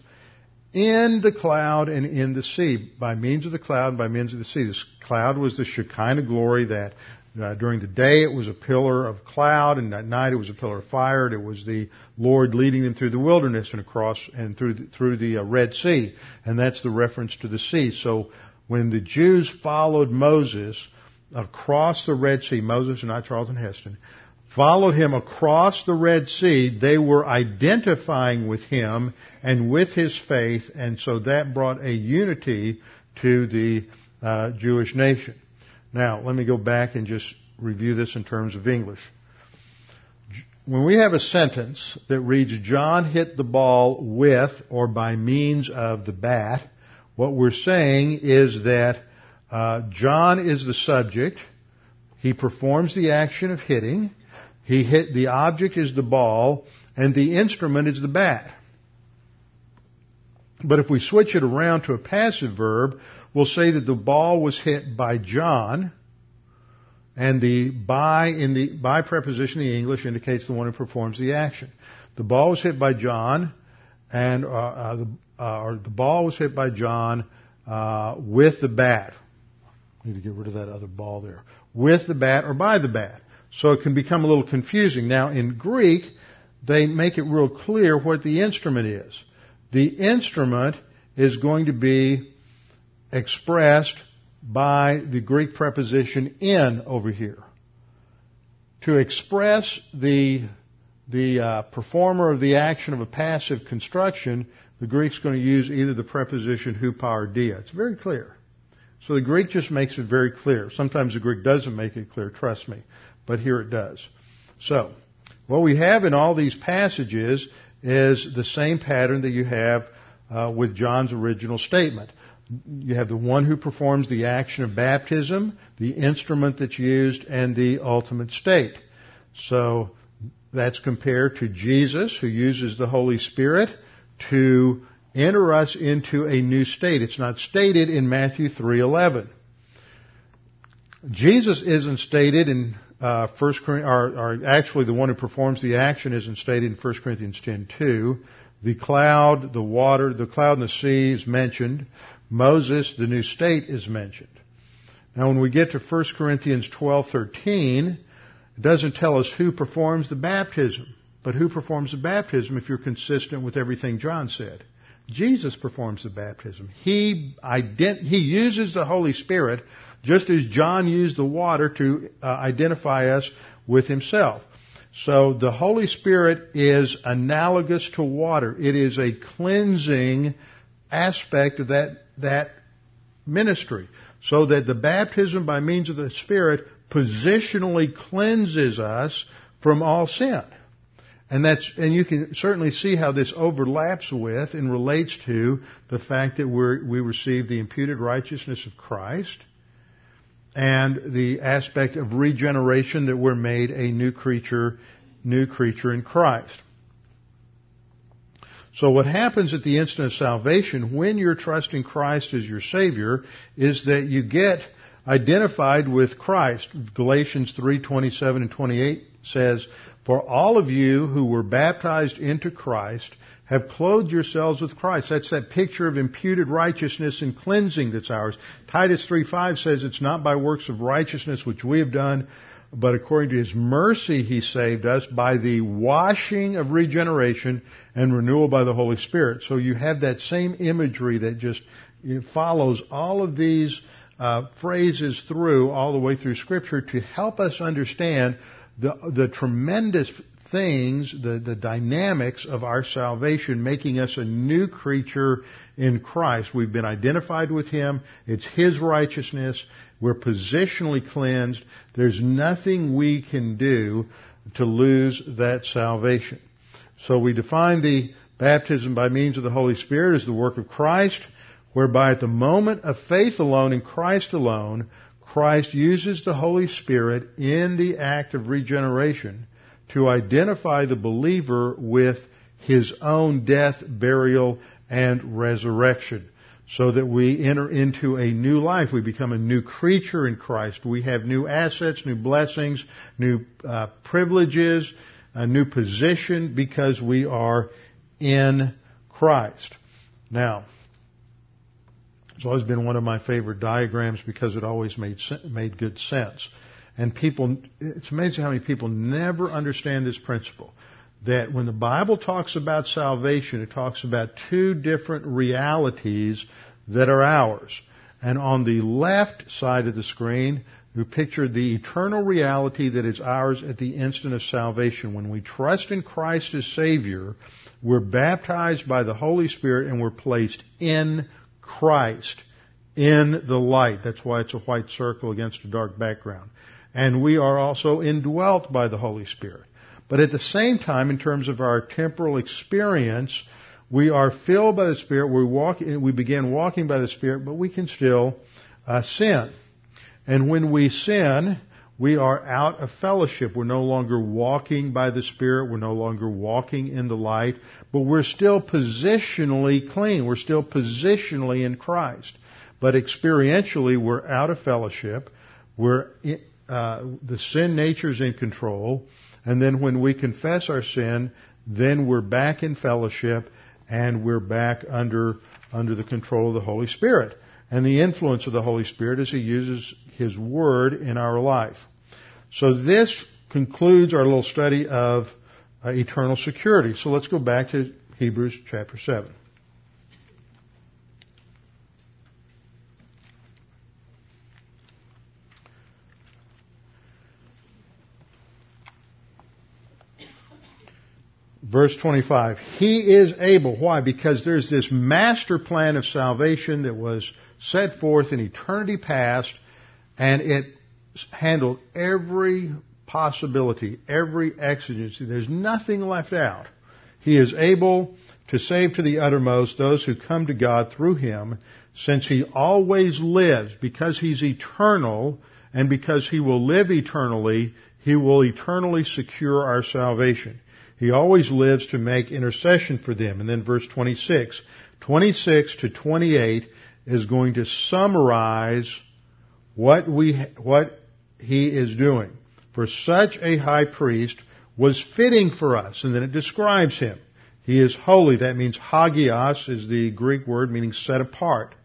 in the cloud and in the sea, by means of the cloud and by means of the sea. This cloud was the Shekinah glory that uh, during the day it was a pillar of cloud, and at night it was a pillar of fire. It was the Lord leading them through the wilderness and across and through the, through the uh, Red Sea, and that's the reference to the sea. So when the Jews followed Moses across the Red Sea, Moses and not Charlton Heston, followed him across the Red Sea, they were identifying with him and with his faith, and so that brought a unity to the uh, Jewish nation. Now, let me go back and just review this in terms of English. When we have a sentence that reads, John hit the ball with or by means of the bat, what we're saying is that uh, John is the subject. He performs the action of hitting. He hit, the object is the ball, and the instrument is the bat. But if we switch it around to a passive verb, we'll say that the ball was hit by John, and the by in the by preposition in English indicates the one who performs the action. The ball was hit by John, and uh, uh, the, uh, or the ball was hit by John uh, with the bat. Need to get rid of that other ball there. With the bat or by the bat. So it can become a little confusing. Now in Greek, they make it real clear what the instrument is. The instrument is going to be expressed by the Greek preposition in over here. To express the, the uh, performer of the action of a passive construction, the Greek's going to use either the preposition hupo or dia. It's very clear. So the Greek just makes it very clear. Sometimes the Greek doesn't make it clear, trust me, but here it does. So, what we have in all these passages is the same pattern that you have uh, with John's original statement you have the one who performs the action of baptism, the instrument that's used, and the ultimate state. So that's compared to Jesus, who uses the Holy Spirit to enter us into a new state. It's not stated in Matthew 3:11. Jesus isn't stated in uh, First or, or, actually the one who performs the action isn't stated in 1 Corinthians 10:2. The cloud, the water, the cloud and the sea is mentioned. Moses, the new state, is mentioned. Now when we get to 1 Corinthians 12:13, it doesn't tell us who performs the baptism, but who performs the baptism if you're consistent with everything John said. Jesus performs the baptism. He, ident- he uses the Holy Spirit just as John used the water to uh, identify us with himself. So the Holy Spirit is analogous to water. It is a cleansing aspect of that, that ministry. So that the baptism by means of the Spirit positionally cleanses us from all sin. And that's, and you can certainly see how this overlaps with and relates to the fact that we we receive the imputed righteousness of Christ and the aspect of regeneration that we're made a new creature, new creature in Christ. So what happens at the instant of salvation when you're trusting Christ as your Savior is that you get identified with Christ. Galatians 3:27 and 28 says, "For all of you who were baptized into Christ have clothed yourselves with Christ. That's that picture of imputed righteousness and cleansing that's ours. Titus 3.5 says it's not by works of righteousness which we have done, but according to His mercy He saved us by the washing of regeneration and renewal by the Holy Spirit. So you have that same imagery that just follows all of these uh, phrases through all the way through Scripture to help us understand the, the tremendous things, the, the dynamics of our salvation, making us a new creature in Christ. We've been identified with Him. It's His righteousness. We're positionally cleansed. There's nothing we can do to lose that salvation. So we define the baptism by means of the Holy Spirit as the work of Christ, whereby at the moment of faith alone in Christ alone, Christ uses the Holy Spirit in the act of regeneration to identify the believer with his own death, burial, and resurrection. So that we enter into a new life. We become a new creature in Christ. We have new assets, new blessings, new uh, privileges, a new position because we are in Christ. Now, it's always been one of my favorite diagrams because it always made made good sense. And people, it's amazing how many people never understand this principle. That when the Bible talks about salvation, it talks about two different realities that are ours. And on the left side of the screen, we picture the eternal reality that is ours at the instant of salvation. When we trust in Christ as Savior, we're baptized by the Holy Spirit and we're placed in Christ, in the light. That's why it's a white circle against a dark background and we are also indwelt by the Holy Spirit. But at the same time, in terms of our temporal experience, we are filled by the Spirit. We walk, we begin walking by the Spirit, but we can still uh, sin. And when we sin, we are out of fellowship. We're no longer walking by the Spirit. We're no longer walking in the light, but we're still positionally clean. We're still positionally in Christ. But experientially, we're out of fellowship. We're uh, the sin nature is in control, and then when we confess our sin, then we're back in fellowship and we're back under under the control of the Holy Spirit and the influence of the Holy Spirit as He uses His Word in our life. So this concludes our little study of uh, eternal security. So let's go back to Hebrews chapter 7. Verse 25. He is able. Why? Because there's this master plan of salvation that was set forth in eternity past, and it handled every possibility, every exigency. There's nothing left out. He is able to save to the uttermost those who come to God through Him, since He always lives, because He's eternal, and because He will live eternally, He will eternally secure our salvation. He always lives to make intercession for them. And then verse 26. 26 to 28 is going to summarize what we, what he is doing. For such a high priest was fitting for us. And then it describes him. He is holy. That means hagios is the Greek word meaning set apart.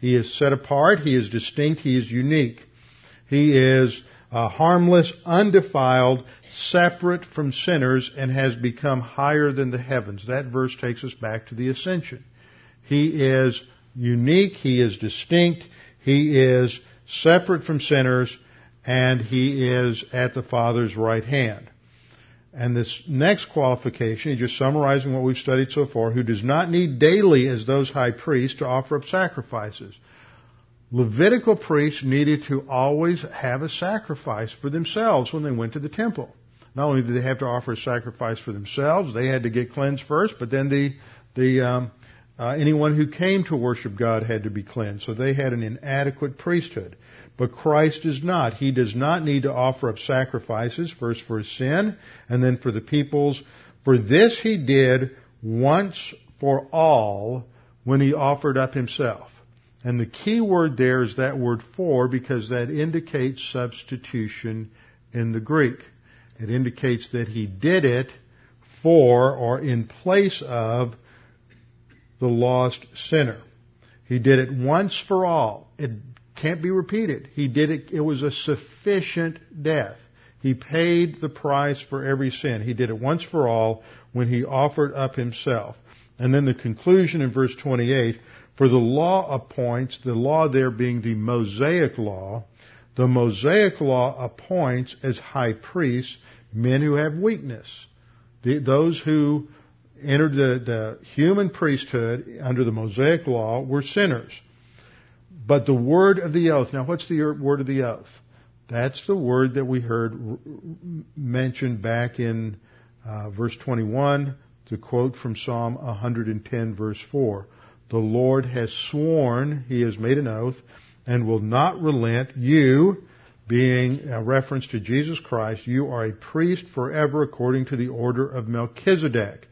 He is set apart. He is distinct. He is unique. He is uh, harmless, undefiled, separate from sinners, and has become higher than the heavens. That verse takes us back to the ascension. He is unique. He is distinct. He is separate from sinners and he is at the Father's right hand. And this next qualification, just summarizing what we've studied so far, who does not need daily as those high priests to offer up sacrifices. Levitical priests needed to always have a sacrifice for themselves when they went to the temple. Not only did they have to offer a sacrifice for themselves, they had to get cleansed first, but then the, the, um, uh, anyone who came to worship God had to be cleansed. So they had an inadequate priesthood. But Christ does not. He does not need to offer up sacrifices, first for his sin, and then for the people's. For this he did once for all when he offered up himself. And the key word there is that word for because that indicates substitution in the Greek. It indicates that he did it for or in place of the lost sinner. He did it once for all. It can't be repeated. He did it, it was a sufficient death. He paid the price for every sin. He did it once for all when he offered up himself. And then the conclusion in verse 28, for the law appoints, the law there being the Mosaic law, the Mosaic law appoints as high priests men who have weakness. The, those who entered the, the human priesthood under the Mosaic law were sinners. But the word of the oath. Now, what's the word of the oath? That's the word that we heard mentioned back in uh, verse 21, the quote from Psalm 110, verse 4. The Lord has sworn, He has made an oath, and will not relent. You, being a reference to Jesus Christ, you are a priest forever according to the order of Melchizedek.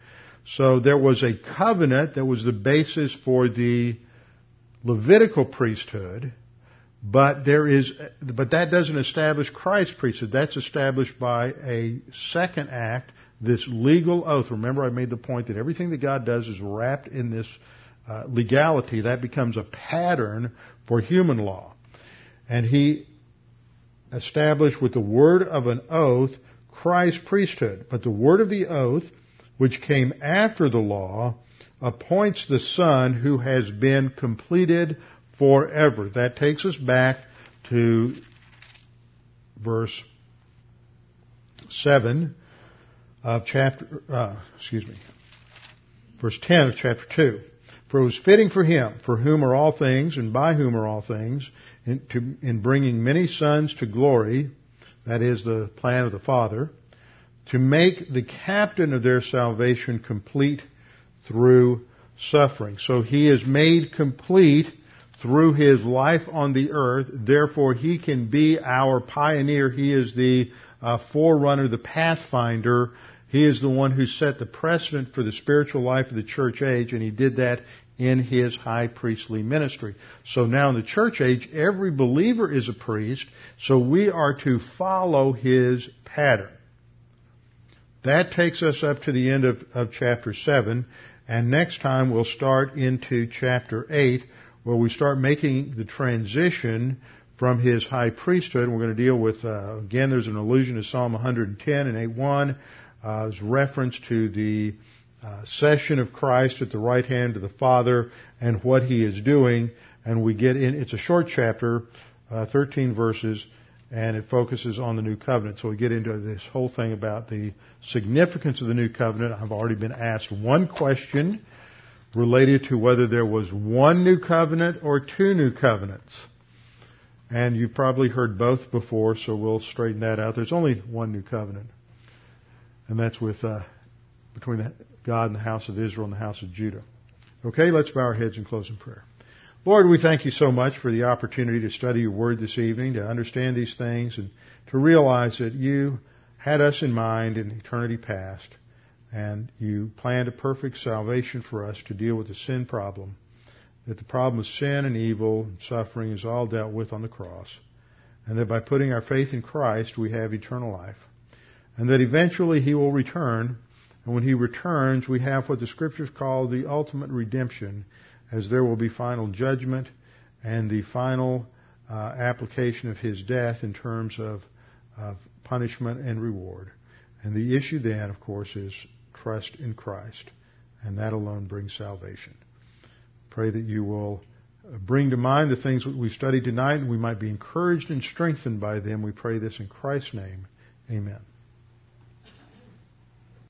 So there was a covenant that was the basis for the Levitical priesthood, but there is, but that doesn't establish Christ's priesthood. That's established by a second act, this legal oath. Remember, I made the point that everything that God does is wrapped in this uh, legality. That becomes a pattern for human law, and He established with the word of an oath Christ's priesthood. But the word of the oath, which came after the law, appoints the Son who has been completed forever. That takes us back to verse 7 of chapter, uh, excuse me, verse 10 of chapter 2. For it was fitting for him, for whom are all things, and by whom are all things, in, to, in bringing many sons to glory, that is the plan of the Father, to make the captain of their salvation complete through suffering. So he is made complete through his life on the earth. Therefore, he can be our pioneer. He is the uh, forerunner, the pathfinder. He is the one who set the precedent for the spiritual life of the church age, and he did that in his high priestly ministry. So now in the church age, every believer is a priest, so we are to follow his pattern. That takes us up to the end of, of chapter 7. And next time we'll start into chapter 8 where we start making the transition from his high priesthood. We're going to deal with, uh, again, there's an allusion to Psalm 110 and 8.1. Uh, there's reference to the uh, session of Christ at the right hand of the Father and what he is doing. And we get in, it's a short chapter, uh, 13 verses, and it focuses on the new covenant. So we get into this whole thing about the significance of the new covenant. I've already been asked one question related to whether there was one new covenant or two new covenants. And you've probably heard both before, so we'll straighten that out. There's only one new covenant. And that's with, uh, between God and the house of Israel and the house of Judah. Okay, let's bow our heads and close in prayer. Lord, we thank you so much for the opportunity to study your word this evening, to understand these things, and to realize that you had us in mind in eternity past, and you planned a perfect salvation for us to deal with the sin problem, that the problem of sin and evil and suffering is all dealt with on the cross, and that by putting our faith in Christ we have eternal life, and that eventually he will return, and when he returns we have what the scriptures call the ultimate redemption, as there will be final judgment and the final uh, application of his death in terms of, of punishment and reward. And the issue then, of course, is trust in Christ, and that alone brings salvation. Pray that you will bring to mind the things that we've studied tonight and we might be encouraged and strengthened by them. We pray this in Christ's name. Amen.